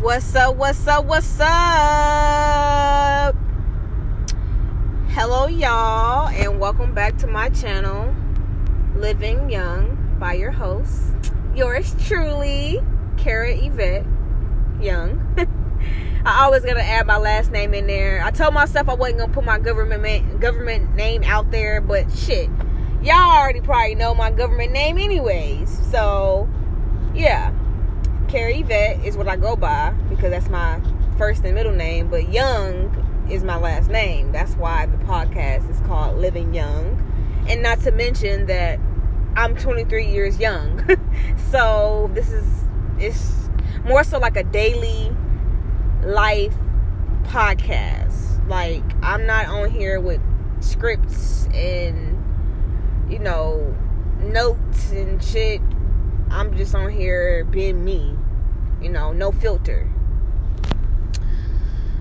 What's up? What's up? What's up? Hello, y'all, and welcome back to my channel, Living Young, by your host, yours truly, Kara Yvette Young. I always gotta add my last name in there. I told myself I wasn't gonna put my government government name out there, but shit, y'all already probably know my government name anyways. So, yeah. Kara Yvette is what I go by because that's my first and middle name, but Young is my last name. That's why the podcast is called Living Young. And not to mention that I'm 23 years young. so this is it's more so like a daily life podcast. Like I'm not on here with scripts and you know notes and shit I'm just on here being me, you know, no filter.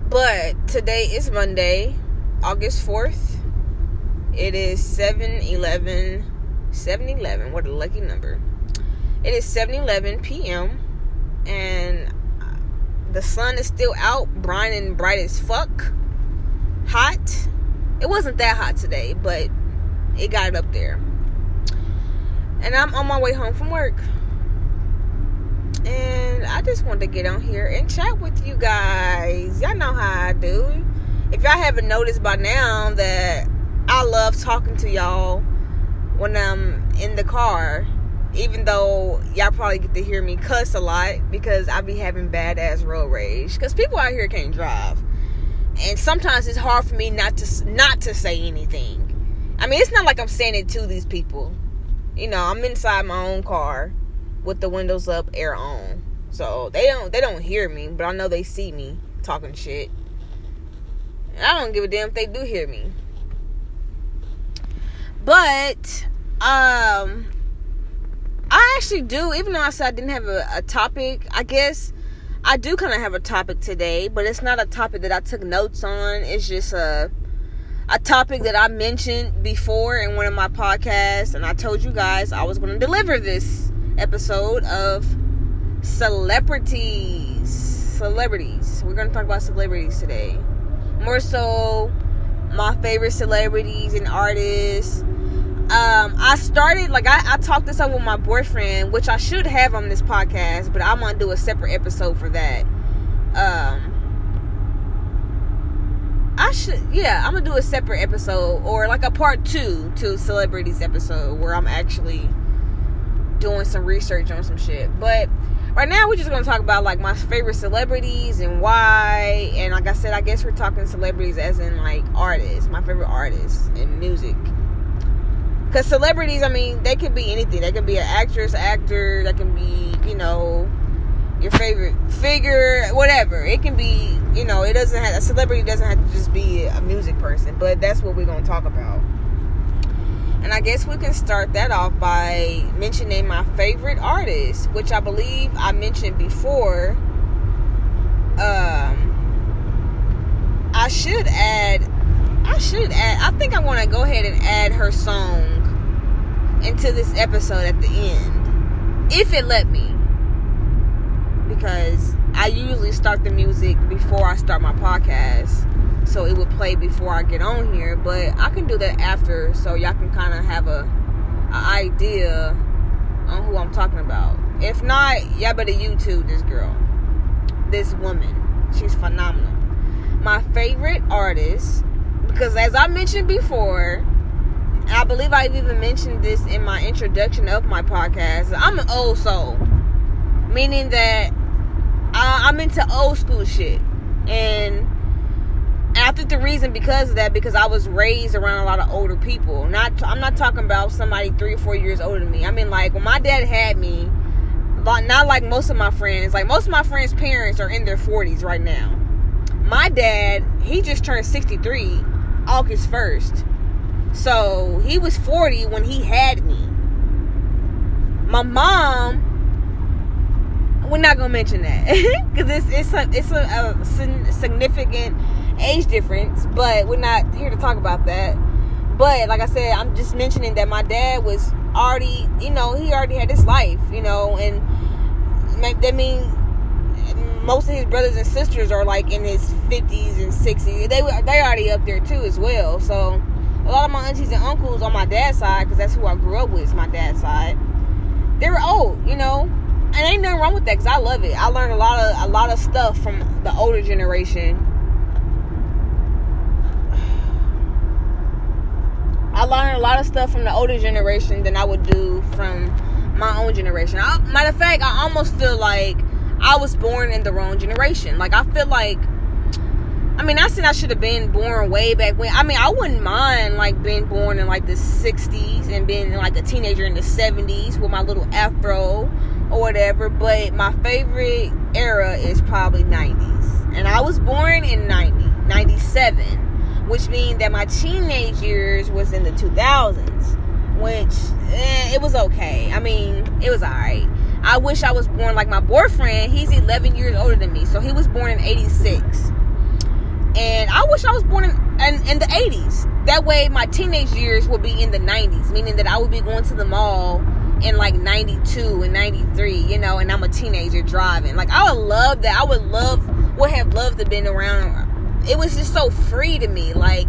But today is Monday, August 4th. It is 7 11, 7 11. What a lucky number. It is 7 11 p.m. and the sun is still out, and bright as fuck. Hot. It wasn't that hot today, but it got up there. And I'm on my way home from work. And I just wanted to get on here and chat with you guys. Y'all know how I do. If y'all haven't noticed by now that I love talking to y'all when I'm in the car, even though y'all probably get to hear me cuss a lot because I be having bad ass road rage. Because people out here can't drive, and sometimes it's hard for me not to not to say anything. I mean, it's not like I'm saying it to these people. You know, I'm inside my own car with the windows up, air on. So they don't they don't hear me, but I know they see me talking shit. And I don't give a damn if they do hear me. But um I actually do, even though I said I didn't have a, a topic, I guess I do kind of have a topic today, but it's not a topic that I took notes on. It's just a a topic that I mentioned before in one of my podcasts, and I told you guys I was going to deliver this episode of celebrities. Celebrities. We're going to talk about celebrities today. More so, my favorite celebrities and artists. Um, I started like I, I talked this up with my boyfriend, which I should have on this podcast, but I'm gonna do a separate episode for that. Um, I should, yeah, I'm gonna do a separate episode or like a part two to celebrities episode where I'm actually doing some research on some shit. But right now we're just gonna talk about like my favorite celebrities and why. And like I said, I guess we're talking celebrities as in like artists, my favorite artists in music. Cause celebrities, I mean, they can be anything. They can be an actress, actor. They can be, you know, your favorite figure, whatever. It can be, you know, it doesn't have a celebrity doesn't have to just be a music person. But that's what we're gonna talk about. And I guess we can start that off by mentioning my favorite artist, which I believe I mentioned before. Um, I should add, I should add, I think I want to go ahead and add her song into this episode at the end, if it let me. Because I usually start the music before I start my podcast so it would play before I get on here. But I can do that after, so y'all can kind of have a, a, idea on who I'm talking about. If not, y'all better YouTube this girl, this woman. She's phenomenal. My favorite artist, because as I mentioned before, I believe I've even mentioned this in my introduction of my podcast. I'm an old soul, meaning that I, I'm into old school shit, and and I think the reason because of that, because I was raised around a lot of older people. Not, I'm not talking about somebody three or four years older than me. I mean, like when my dad had me, not like most of my friends. Like most of my friends' parents are in their 40s right now. My dad, he just turned 63, August 1st. So he was 40 when he had me. My mom, we're not gonna mention that because it's it's a, it's a, a significant age difference, but we're not here to talk about that. But like I said, I'm just mentioning that my dad was already, you know, he already had his life, you know, and that means most of his brothers and sisters are like in his 50s and 60s. They they already up there too as well. So a lot of my aunties and uncles on my dad's side, because that's who I grew up with, is my dad's side. They were old, you know, and ain't nothing wrong with that because I love it. I learned a lot of a lot of stuff from the older generation. I learned a lot of stuff from the older generation than I would do from my own generation. I, matter of fact, I almost feel like I was born in the wrong generation. Like I feel like I mean, I said I should have been born way back when. I mean, I wouldn't mind like being born in like the 60s and being like a teenager in the 70s with my little afro or whatever, but my favorite era is probably 90s. And I was born in 90, 97, which means that my teenage years was in the 2000s, which eh, it was okay. I mean, it was alright. I wish I was born like my boyfriend. He's 11 years older than me, so he was born in 86. And I wish I was born in, in, in the 80s. That way, my teenage years would be in the 90s, meaning that I would be going to the mall in like 92 and 93, you know, and I'm a teenager driving. Like, I would love that. I would love, would have loved to been around. It was just so free to me. Like,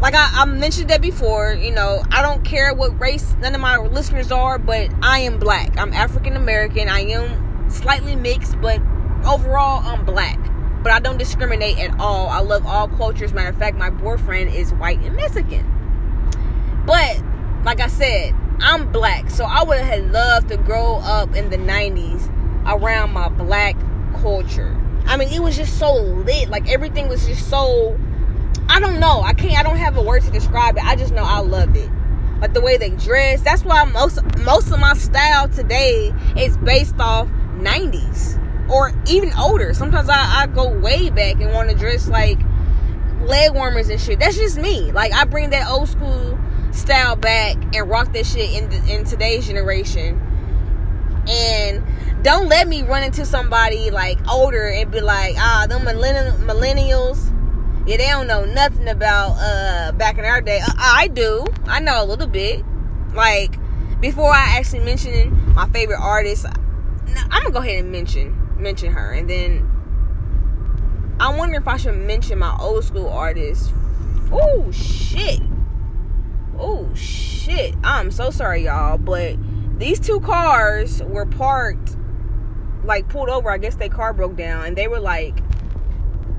like I, I mentioned that before, you know, I don't care what race none of my listeners are, but I am black. I'm African American. I am slightly mixed, but overall, I'm black. But I don't discriminate at all. I love all cultures. Matter of fact, my boyfriend is white and Mexican. But, like I said, I'm black. So I would have loved to grow up in the 90s around my black culture. I mean, it was just so lit. Like everything was just so I don't know. I can't I don't have a word to describe it. I just know I loved it. Like the way they dress. That's why most most of my style today is based off 90s or even older. Sometimes I, I go way back and want to dress like leg warmers and shit. That's just me. Like I bring that old school style back and rock that shit in in today's generation. And don't let me run into somebody like older and be like, ah, them millennials. Yeah, they don't know nothing about uh back in our day. Uh, I do. I know a little bit. Like before I actually mention my favorite artist, I'm gonna go ahead and mention mention her, and then I wonder if I should mention my old school artist. Oh shit! Oh shit! I'm so sorry, y'all, but these two cars were parked, like pulled over. I guess their car broke down, and they were like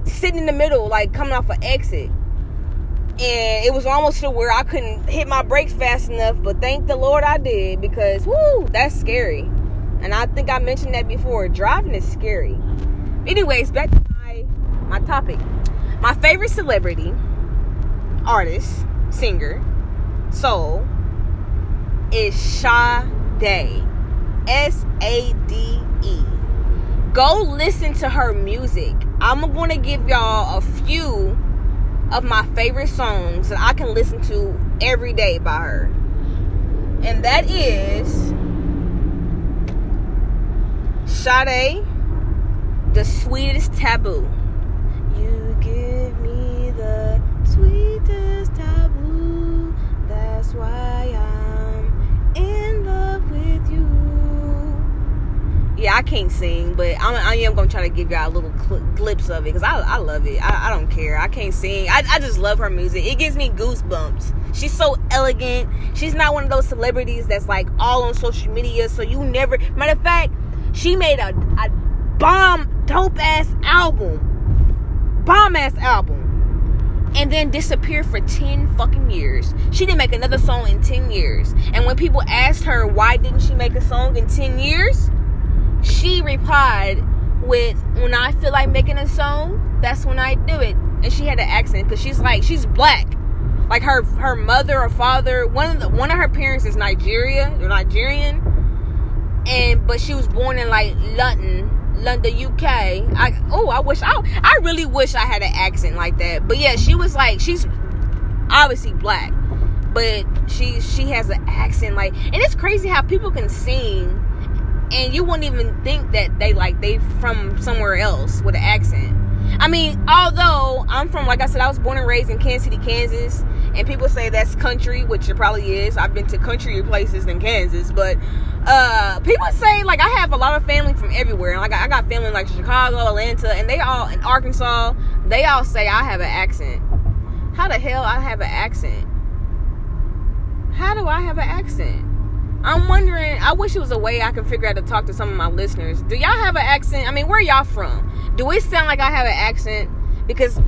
sitting in the middle, like coming off an exit. And it was almost to where I couldn't hit my brakes fast enough, but thank the Lord I did because whoo, that's scary. And I think I mentioned that before. Driving is scary. Anyways, back to my my topic. My favorite celebrity, artist, singer, soul is Sade. S A D E. Go listen to her music. I'm going to give y'all a few of my favorite songs that I can listen to every day by her. And that is Sade, The Sweetest Taboo. You give me the sweetest taboo. That's why I'm in love with you. Yeah, I can't sing, but I'm, I am gonna try to give y'all a little cl- glimpse of it because I, I love it. I, I don't care. I can't sing. I, I just love her music. It gives me goosebumps. She's so elegant. She's not one of those celebrities that's like all on social media, so you never. Matter of fact, she made a, a bomb dope ass album. Bomb ass album. And then disappeared for 10 fucking years. She didn't make another song in 10 years. And when people asked her why didn't she make a song in 10 years, she replied with, When I feel like making a song, that's when I do it. And she had an accent because she's like, she's black. Like her her mother or father, one of the, one of her parents is Nigeria or Nigerian and but she was born in like London, London, UK. I oh, I wish I I really wish I had an accent like that. But yeah, she was like she's obviously black, but she she has an accent like, and it's crazy how people can sing, and you wouldn't even think that they like they from somewhere else with an accent. I mean, although I'm from, like I said, I was born and raised in Kansas City, Kansas, and people say that's country, which it probably is. I've been to country places than Kansas, but uh, people say like I have a lot of family from everywhere. Like I got family like Chicago, Atlanta, and they all in Arkansas. They all say I have an accent. How the hell I have an accent? How do I have an accent? I'm wondering. I wish it was a way I could figure out to talk to some of my listeners. Do y'all have an accent? I mean, where y'all from? Do it sound like I have an accent? Because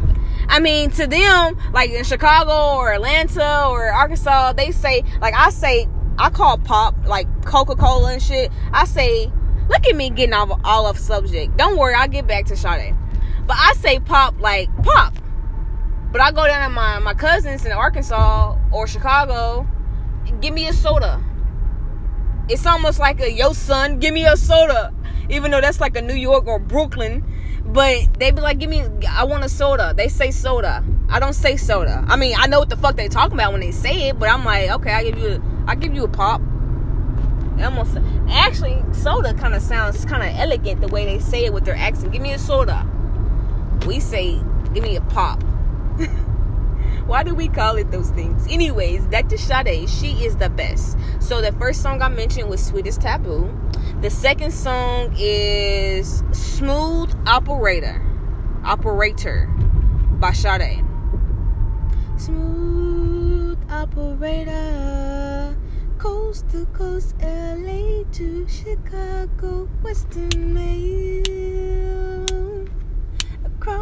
I mean, to them, like in Chicago or Atlanta or Arkansas, they say, like I say, I call pop like Coca Cola and shit. I say, look at me getting all, all off subject. Don't worry, I'll get back to Sade. But I say pop like pop. But I go down to my, my cousins in Arkansas or Chicago, give me a soda. It's almost like a yo son, give me a soda. Even though that's like a New York or Brooklyn but they be like, give me, I want a soda. They say soda. I don't say soda. I mean, I know what the fuck they talking about when they say it, but I'm like, okay, I give you, a, I give you a pop. Almost, actually, soda kind of sounds kind of elegant the way they say it with their accent. Give me a soda. We say, give me a pop. Why do we call it those things? Anyways, to Sade. She is the best. So the first song I mentioned was Sweetest Taboo. The second song is Smooth Operator. Operator by Sade. Smooth Operator. Coast to coast, LA to Chicago, Western male.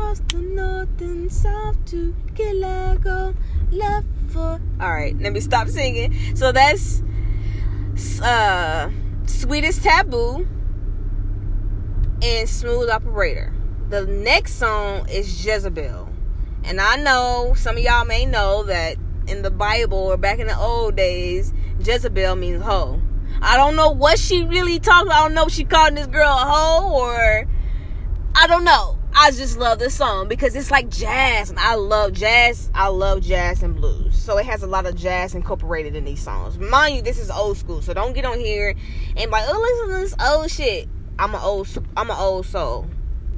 Across the north and south to Galago. Love for. Alright, let me stop singing. So that's. Uh Sweetest Taboo, and Smooth Operator. The next song is Jezebel. And I know some of y'all may know that in the Bible or back in the old days, Jezebel means hoe. I don't know what she really talking about. I don't know if she calling this girl a hoe or I don't know. I just love this song because it's like jazz and I love jazz. I love jazz and blues. So it has a lot of jazz incorporated in these songs. Mind you, this is old school. So don't get on here and like, oh, listen to this old shit. I'm an old, I'm an old soul.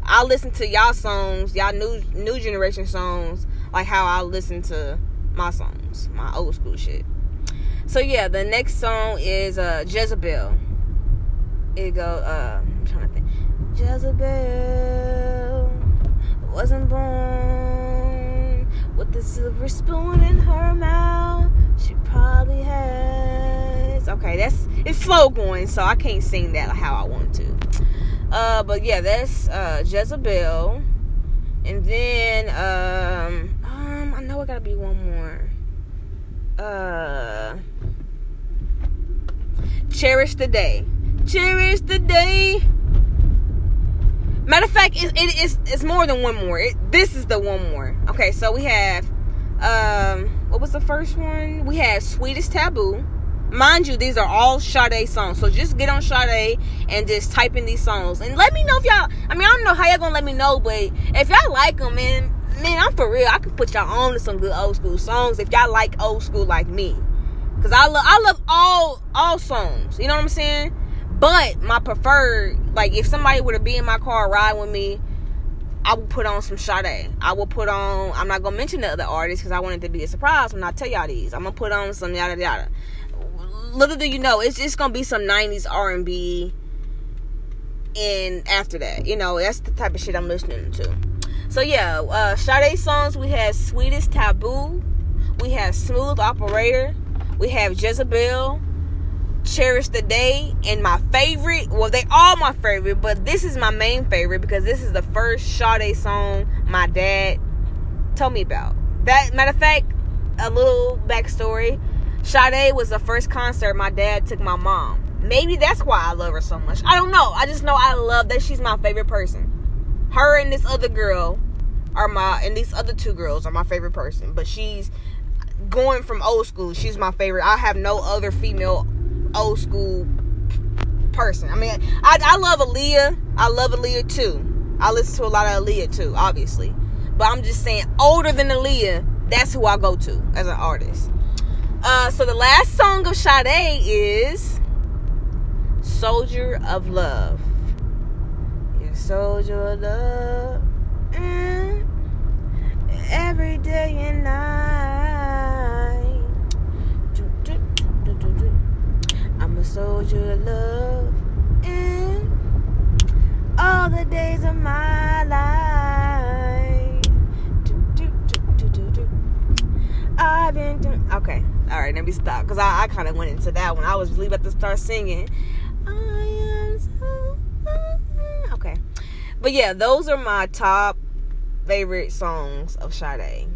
I listen to y'all songs, y'all new new generation songs, like how I listen to my songs, my old school shit. So yeah, the next song is uh Jezebel. It go uh I'm trying to think. Jezebel wasn't born with the silver spoon in her mouth. She probably has. Okay, that's it's slow going, so I can't sing that how I want to. Uh, but yeah, that's uh, Jezebel, and then um, um, I know I gotta be one more. Uh, cherish the day. Cherish the day Matter of fact, it, it, it's it's more than one more. It, this is the one more. Okay, so we have um what was the first one? We have Sweetest Taboo. Mind you, these are all Sade songs. So just get on Sade and just type in these songs. And let me know if y'all I mean I don't know how y'all gonna let me know, but if y'all like them, man, man, I'm for real. I can put y'all on to some good old school songs if y'all like old school like me. Cause I love I love all all songs. You know what I'm saying? But my preferred, like if somebody were to be in my car ride with me, I will put on some Sade. I will put on. I'm not gonna mention the other artists because I want it to be a surprise when I tell y'all these. I'm gonna put on some yada yada. Little do you know, it's just gonna be some '90s R&B. And after that, you know, that's the type of shit I'm listening to. So yeah, uh, Sade songs. We have "Sweetest Taboo," we have "Smooth Operator," we have "Jezebel." Cherish the day and my favorite well they all my favorite but this is my main favorite because this is the first Sade song my dad told me about. That matter of fact a little backstory. Sade was the first concert my dad took my mom. Maybe that's why I love her so much. I don't know. I just know I love that she's my favorite person. Her and this other girl are my and these other two girls are my favorite person but she's going from old school. She's my favorite. I have no other female old school person. I mean, I, I love Aaliyah. I love Aaliyah too. I listen to a lot of Aaliyah too, obviously. But I'm just saying, older than Aaliyah, that's who I go to as an artist. Uh, so the last song of Sade is Soldier of Love. Yeah, Soldier of Love. Mm. Every day and night soldier of love. And all the days of my life. I've been doing. Okay. All right, let me stop. Because I, I kind of went into that one. I was really about to start singing. So. Okay. But yeah, those are my top favorite songs of Sade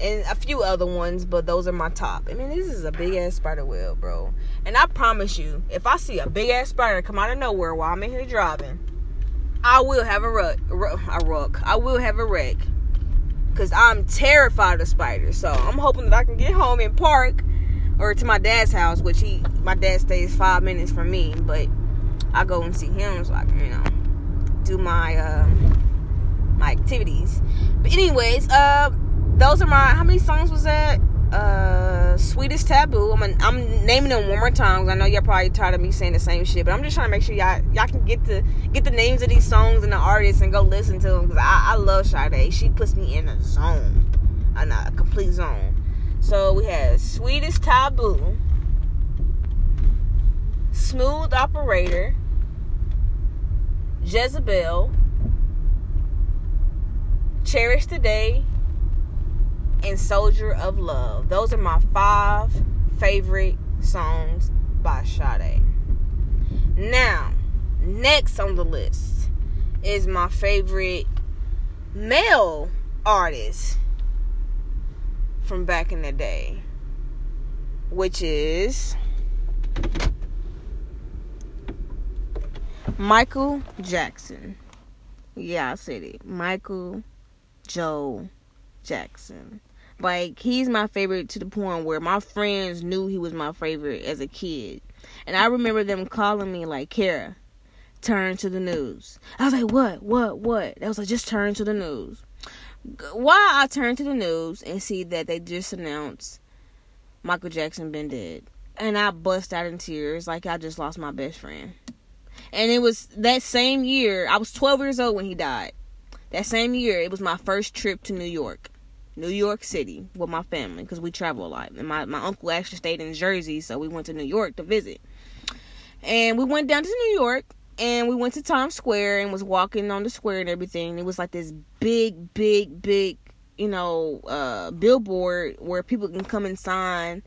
and a few other ones, but those are my top. I mean, this is a big ass spider web, bro. And I promise you, if I see a big ass spider come out of nowhere while I'm in here driving, I will have a ruck, a ruck. I will have a wreck, cause I'm terrified of spiders. So I'm hoping that I can get home and park, or to my dad's house, which he, my dad stays five minutes from me, but I go and see him so I can, you know, do my uh, my activities. But anyways, uh those are my how many songs was that? Uh, sweetest taboo. I'm a, I'm naming them one more time. I know y'all probably tired of me saying the same shit, but I'm just trying to make sure y'all y'all can get the get the names of these songs and the artists and go listen to them because I, I love Sade. She puts me in a zone, a, a complete zone. So we had sweetest taboo, smooth operator, Jezebel, cherish the day and Soldier of Love. Those are my five favorite songs by Sade. Now, next on the list is my favorite male artist from back in the day, which is Michael Jackson. Yeah, I said it. Michael Joe Jackson. Like he's my favorite to the point where my friends knew he was my favorite as a kid. And I remember them calling me like, Kara, turn to the news. I was like, what, what, what? I was like, just turn to the news. Why I turned to the news and see that they just announced Michael Jackson been dead. And I bust out in tears like I just lost my best friend. And it was that same year, I was 12 years old when he died. That same year, it was my first trip to New York. New York City with my family because we travel a lot. And my, my uncle actually stayed in Jersey, so we went to New York to visit. And we went down to New York and we went to Times Square and was walking on the square and everything. It was like this big, big, big, you know, uh, billboard where people can come and sign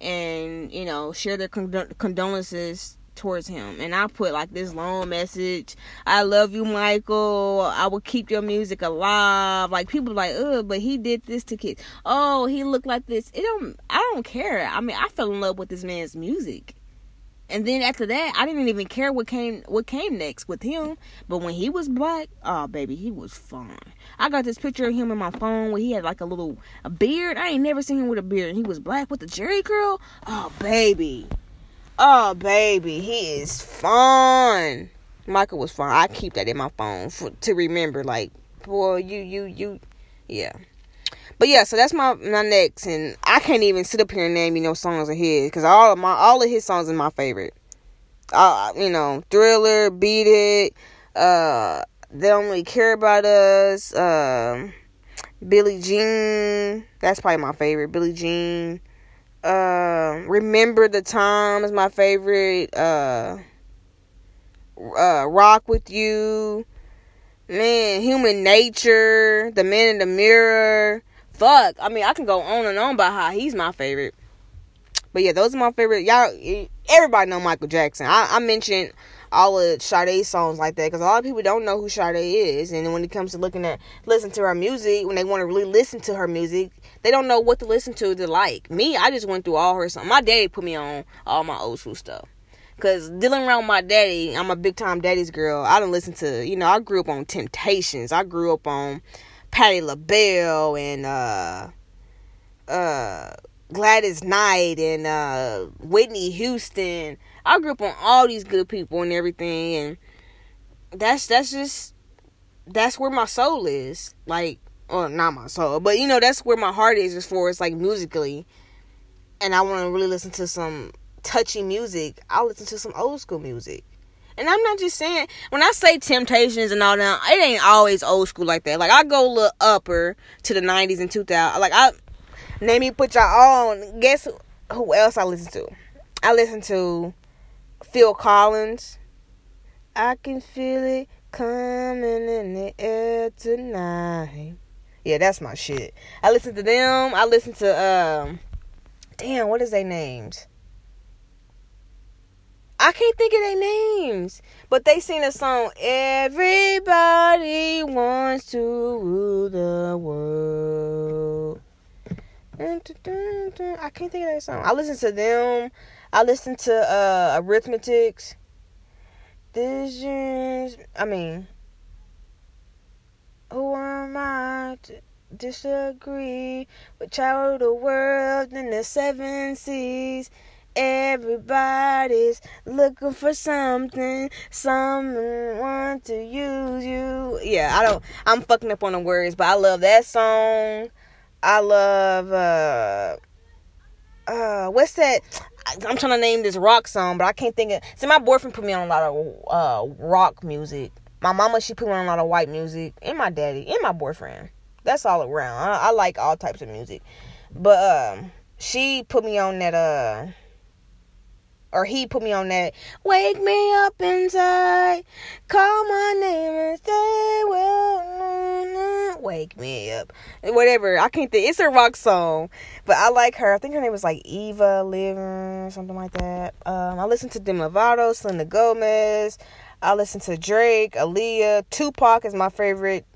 and, you know, share their condolences towards him. And I put like this long message. I love you, Michael. I will keep your music alive. Like people like, oh, but he did this to kids. Oh, he looked like this. It don't I don't care. I mean, I fell in love with this man's music. And then after that, I didn't even care what came what came next with him. But when he was black, oh baby, he was fine. I got this picture of him in my phone where he had like a little a beard. I ain't never seen him with a beard. And he was black with the Jheri curl. Oh baby. Oh, baby, he is fun. Michael was fun. I keep that in my phone for, to remember. Like, boy, you, you, you, yeah. But yeah, so that's my my next, and I can't even sit up here and name you know songs of his because all of my all of his songs are my favorite. Uh, you know, Thriller, Beat It, uh, They Really Care About Us, uh, Billie Jean. That's probably my favorite. Billie Jean. Uh, Remember the Time is my favorite. Uh, uh, Rock with You. Man, Human Nature. The Man in the Mirror. Fuck. I mean, I can go on and on about how he's my favorite. But yeah, those are my favorite. Y'all, everybody know Michael Jackson. I, I mentioned all of Sade songs like that because a lot of people don't know who Sade is, and when it comes to looking at listen to her music, when they want to really listen to her music, they don't know what to listen to to like. Me, I just went through all her songs. My daddy put me on all my old school stuff. Cause dealing around my daddy, I'm a big time daddy's girl. I don't listen to, you know, I grew up on Temptations. I grew up on Patti LaBelle and uh uh Gladys Knight and uh Whitney Houston. I grew up on all these good people and everything and that's that's just that's where my soul is. Like well, not my soul, but you know, that's where my heart is as far as like musically. And I want to really listen to some touchy music. I'll listen to some old school music. And I'm not just saying when I say Temptations and all that, it ain't always old school like that. Like I go a little upper to the 90s and 2000. Like I name me put y'all on. Guess who else I listen to? I listen to Phil Collins. I can feel it coming in the air tonight. Yeah, that's my shit. I listen to them. I listen to um damn, what is their names? I can't think of their names. But they sing a song, Everybody Wants to Rule the World. I can't think of that song. I listen to them. I listen to uh Eurythmics. Visions. I mean, who am I to disagree? We travel the world in the seven seas. Everybody's looking for something, someone to use you. Yeah, I don't. I'm fucking up on the words, but I love that song. I love uh uh what's that? I'm trying to name this rock song, but I can't think of. See, my boyfriend put me on a lot of uh, rock music. My mama, she put me on a lot of white music, and my daddy, and my boyfriend. That's all around. I, I like all types of music, but um, she put me on that uh or he put me on that wake me up inside. Call my name and say well wake me up. Whatever. I can't think it's a rock song but i like her. I think her name was like eva living something like that. Um, i listen to demi lovato selena gomez. I listen to drake aaliyah. Tupac is my favorite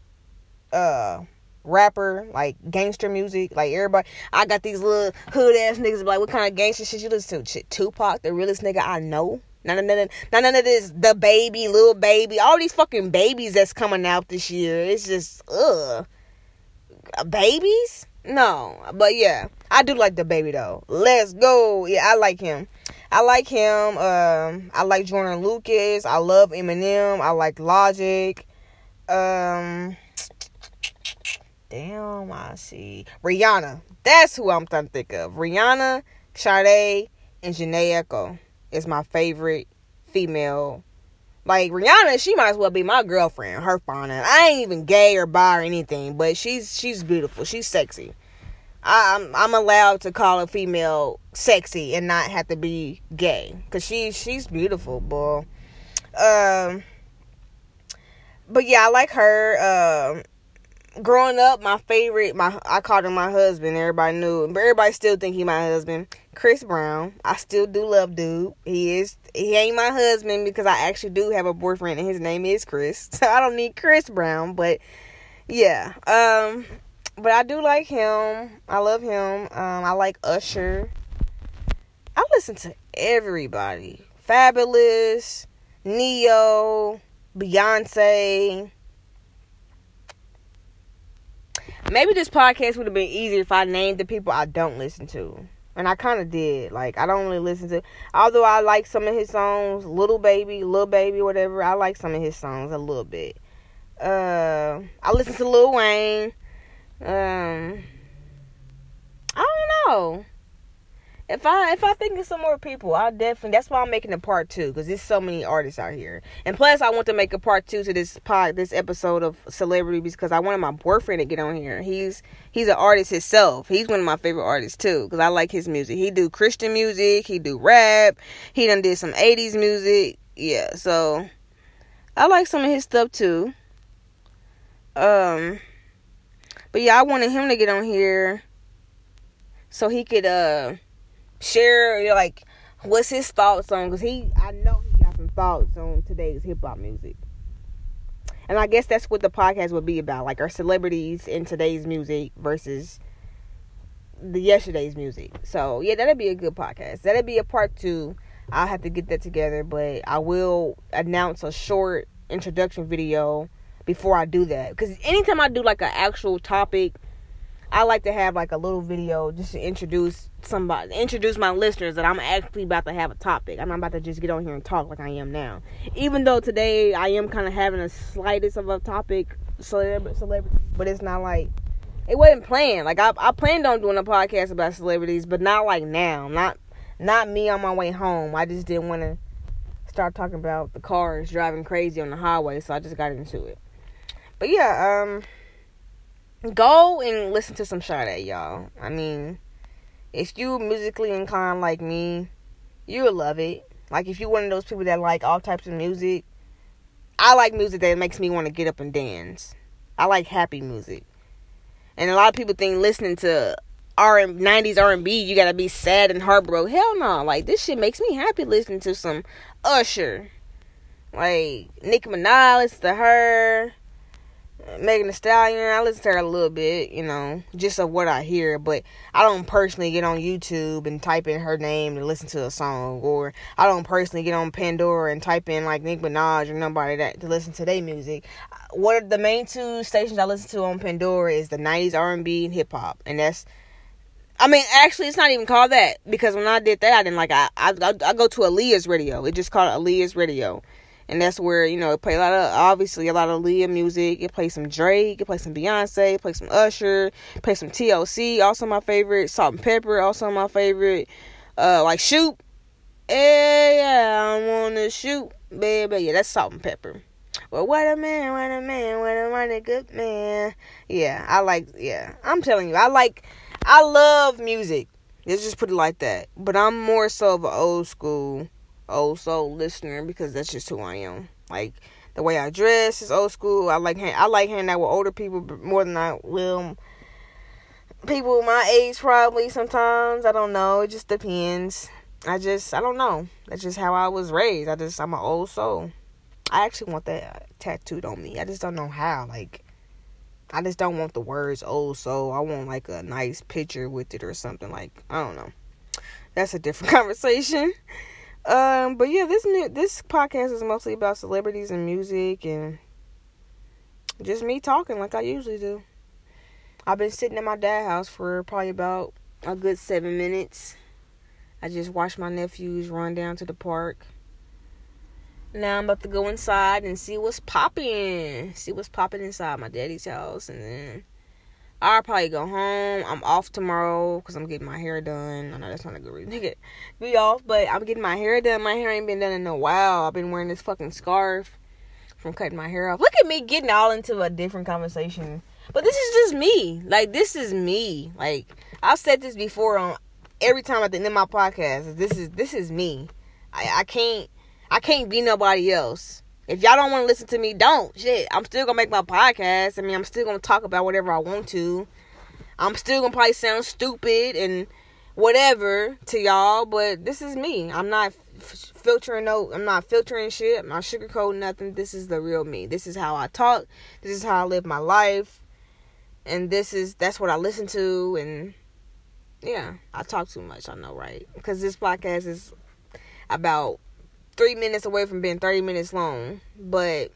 uh rapper, like gangster music. Like everybody, I got these little hood ass niggas. Like, what kind of gangster shit you listen to? Shit, Tupac, the realest nigga I know. None of, none, of, none of this, DaBaby, little baby, all these fucking babies that's coming out this year. It's just, ugh. Babies? No, but yeah, I do like DaBaby though. Let's go. Yeah, I like him. I like him. Um, I like Joyner Lucas. I love Eminem. I like Logic. Um, Damn, I see. Rihanna. That's who I'm trying to think of. Rihanna, Sade, and Jhené Aiko is my favorite female. Like Rihanna, she might as well be my girlfriend. Her fine. I ain't even gay or bi or anything, but she's she's beautiful. She's sexy. I'm, I'm allowed to call a female sexy and not have to be gay because she she's beautiful, boy. Um, but yeah, I like her. Um, growing up, my favorite, my I called him my husband. Everybody knew, but everybody still think he my husband. Chris Brown. I still do love dude. He is. He ain't my husband because I actually do have a boyfriend and his name is Chris. So I don't need Chris Brown, but yeah. Um, but I do like him. I love him. Um, I like Usher. I listen to everybody. Fabolous, Ne-Yo, Beyonce. Maybe this podcast would have been easier if I named the people I don't listen to. And I kind of did. Like, I don't really listen to. Although I like some of his songs, Little Baby, Little Baby, whatever. I like some of his songs a little bit. Uh, I listen to Lil Wayne. Um, I don't know if I if I think of some more people, I definitely that's why I'm making a part two because there's so many artists out here, and plus I want to make a part two to this pod this episode of celebrity because I wanted my boyfriend to get on here. He's he's an artist himself. He's one of my favorite artists too because I like his music. He do Christian music, he do rap, he done did some '80s music. Yeah, so I like some of his stuff too. Um, but yeah, I wanted him to get on here so he could uh share like what's his thoughts on because he I know he got some thoughts on today's hip hop music. And I guess that's what the podcast would be about, like our celebrities in today's music versus the yesterday's music. So yeah, that'd be a good podcast. That'd be a part two. I'll have to get that together, but I will announce a short introduction video before I do that. Because anytime I do like an actual topic I like to have like a little video just to introduce somebody, introduce my listeners that I'm actually about to have a topic. I'm not about to just get on here and talk like I am now. Even though today I am kind of having a slightest of a topic, celebrity, but it's not like it wasn't planned. Like I, I planned on doing a podcast about celebrities, but not like now. Not, not me on my way home. I just didn't want to start talking about the cars driving crazy on the highway, so I just got into it. But yeah, um go and listen to some Sade, y'all. I mean, if you musically inclined like me, you'll love it. Like if you're one of those people that like all types of music, I like music that makes me want to get up and dance. I like happy music. And a lot of people think listening to R 90s R&B, you gotta be sad and heartbroken. Hell no! Like this shit makes me happy listening to some Usher, like Nicki Minaj, listen to her. Megan Thee Stallion, I listen to her a little bit, you know, just of what I hear, but I don't personally get on YouTube and type in her name to listen to a song, or I don't personally get on Pandora and type in like Nicki Minaj or nobody that to listen to their music. What are the main two stations I listen to on Pandora is the 90s R&B and hip hop, and that's I mean, actually, it's not even called that because when I did that, I didn't like. I I, I go to Aaliyah's radio. It just called Aaliyah's radio, and that's where you know it play a lot of obviously a lot of Aaliyah music. It plays some Drake, it plays some Beyonce, it plays some Usher, it plays some TLC, also my favorite. Salt-N-Pepa, also my favorite. Uh, like shoot, hey, yeah, I wanna shoot, baby. Yeah, that's Salt-N-Pepa. Well, what a man, what a man, what a mighty good man. Yeah, I like. Yeah, I'm telling you, I like. I love music. Let's just put it like that. But I'm more so of an old school, old soul listener because that's just who I am. Like the way I dress is old school. I like I like hanging out with older people more than I will people my age probably sometimes. I don't know. It just depends. I just I don't know. That's just how I was raised. I just I'm an old soul. I actually want that tattooed on me. I just don't know how. Like I just don't want the words old soul. I want like a nice picture with it or something like I don't know. That's a different conversation. Um, but yeah, this new this podcast is mostly about celebrities and music and just me talking like I usually do. I've been sitting at my dad's house for probably about a good seven minutes. I just watched my nephews run down to the park. Now I'm about to go inside and see what's popping. See what's popping inside my daddy's house. And then I'll probably go home. I'm off tomorrow because I'm getting my hair done. I know that's not a good reason to get be off, but I'm getting my hair done. My hair ain't been done in a while. I've been wearing this fucking scarf from cutting my hair off. Look at me getting all into a different conversation. But this is just me. Like this is me. Like I've said this before on every time at the end of my podcast. This is this is me. I, I can't I can't be nobody else. If y'all don't want to listen to me, don't. Shit, I'm still gonna make my podcast. I mean, I'm still gonna talk about whatever I want to. I'm still gonna probably sound stupid and whatever to y'all, but this is me. I'm not f- filtering no. I'm not filtering shit. I'm not sugarcoating nothing. This is the real me. This is how I talk. This is how I live my life, and this is that's what I listen to. And yeah, I talk too much. I know, right? Because this podcast is about three minutes away from being 30 minutes long. But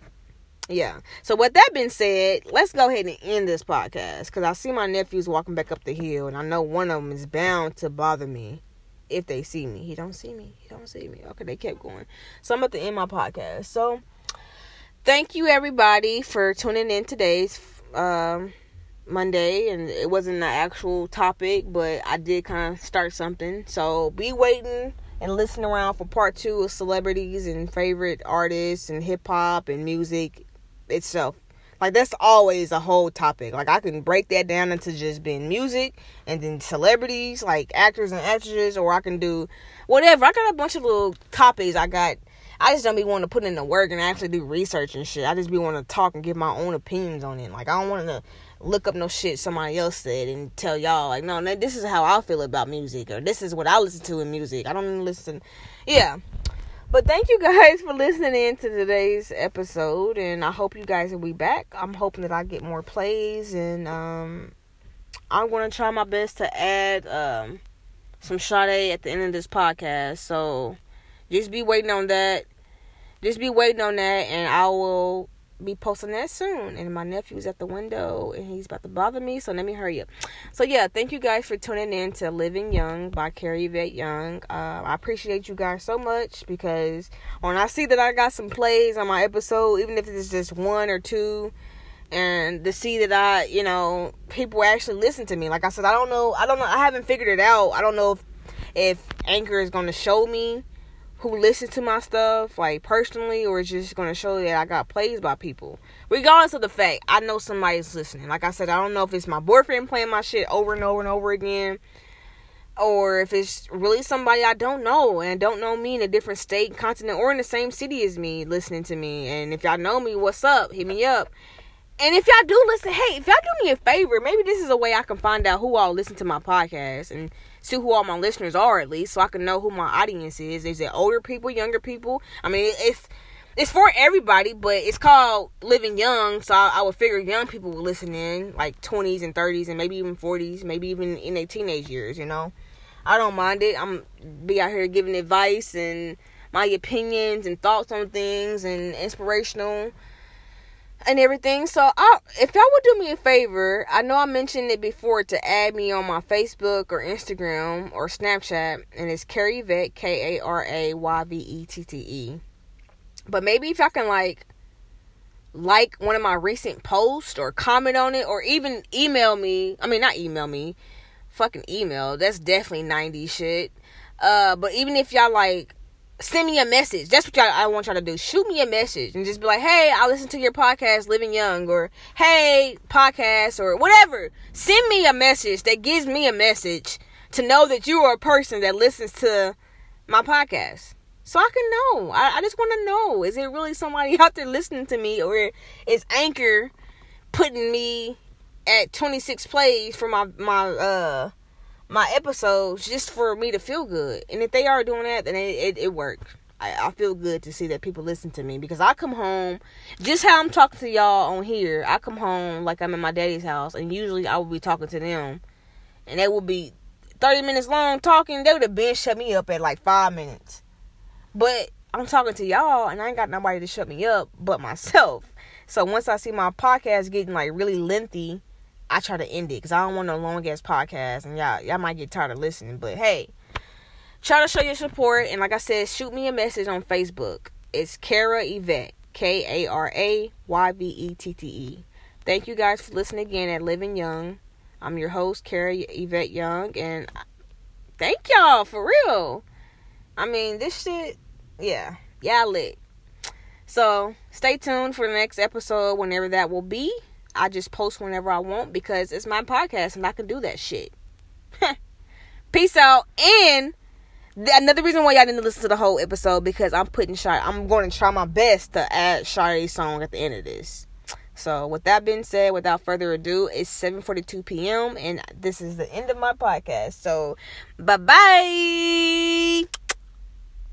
yeah. So with that being said, let's go ahead and end this podcast because I see my nephews walking back up the hill, and I know one of them is bound to bother me if they see me. He don't see me. He don't see me. Okay, they kept going. So I'm about to end my podcast. So thank you everybody for tuning in today's um, Monday, and it wasn't an actual topic, but I did kind of start something. So be waiting and listen around for part two of celebrities and favorite artists and hip hop and music itself. Like that's always a whole topic. Like I can break that down into just being music and then celebrities, like actors and actresses, or I can do whatever. I got a bunch of little topics I got I just don't be wanting to put in the work and actually do research and shit. I just be wanting to talk and give my own opinions on it. Like I don't want to look up no shit somebody else said and tell y'all like, no, this is how I feel about music or this is what I listen to in music. I don't listen. Yeah. But thank you guys for listening in to today's episode and I hope you guys will be back. I'm hoping that I get more plays and um I'm to try my best to add um some Sade at the end of this podcast. So just be waiting on that. Just be waiting on that and I will be posting that soon. And my nephew's at the window and he's about to bother me, so let me hurry up. So yeah, thank you guys for tuning in to Living Young by Kara Yvette Young. Uh, I appreciate you guys so much because when I see that I got some plays on my episode, even if it's just one or two, and to see that I, you know, people actually listen to me. Like I said, I don't know, I don't know, I haven't figured it out. I don't know if if Anchor is going to show me who listens to my stuff, like personally, or it's just gonna show that I got plays by people. Regardless of the fact, I know somebody's listening. Like I said, I don't know if it's my boyfriend playing my shit over and over and over again. or if it's really somebody I don't know and don't know me in a different state, continent, or in the same city as me listening to me. And if y'all know me, what's up? Hit me up. And if y'all do listen, hey, if y'all do me a favor, maybe this is a way I can find out who all listen to my podcast and see who all my listeners are at least, so I can know who my audience is. Is it older people, younger people? I mean, it's it's for everybody, but it's called Living Young, so I, I would figure young people will listen in, like 20s and 30s and maybe even 40s, maybe even in their teenage years, you know. I don't mind it. I'm be out here giving advice and my opinions and thoughts on things and inspirational and everything. So, I, if y'all would do me a favor, I know I mentioned it before to add me on my Facebook or Instagram or Snapchat, and it's Kara Yvette K A R A Y V E T T E. But maybe if y'all can like like one of my recent posts or comment on it or even email me. I mean, not email me fucking email. That's definitely 90 shit. Uh, but even if y'all like send me a message. That's what y'all I want y'all to do. Shoot me a message and just be like, "Hey, I listen to your podcast Living Young" or "Hey, podcast" or whatever. Send me a message that gives me a message to know that you are a person that listens to my podcast. So I can know. I, I just want to know. Is it really somebody out there listening to me or is Anchor putting me at 26 plays for my my uh my episodes just for me to feel good. And if they are doing that, then it it, it. I, I feel good to see that people listen to me because I come home just how I'm talking to y'all on here. I come home like I'm in my daddy's house, and usually I will be talking to them, and they will be 30 minutes long talking. They would have been shut me up at like five minutes, but I'm talking to y'all, and I ain't got nobody to shut me up but myself. So once I see my podcast getting like really lengthy I try to end it because I don't want no long ass podcast, and y'all y'all might get tired of listening. But hey, try to show your support, and like I said, shoot me a message on Facebook. It's Kara Yvette, K A R A Y V E T T E. Thank you guys for listening again at Living Young. I'm your host, Kara Yvette Young, and thank y'all for real. I mean, this shit, yeah, yeah, lit. So stay tuned for the next episode, whenever that will be. I just post whenever I want because it's my podcast and I can do that shit. Peace out. And another reason why y'all didn't listen to the whole episode because I'm putting Sade. I'm going to try my best to add Sade's song at the end of this. So, with that being said, without further ado, it's 7:42 p.m. and this is the end of my podcast. So, bye bye.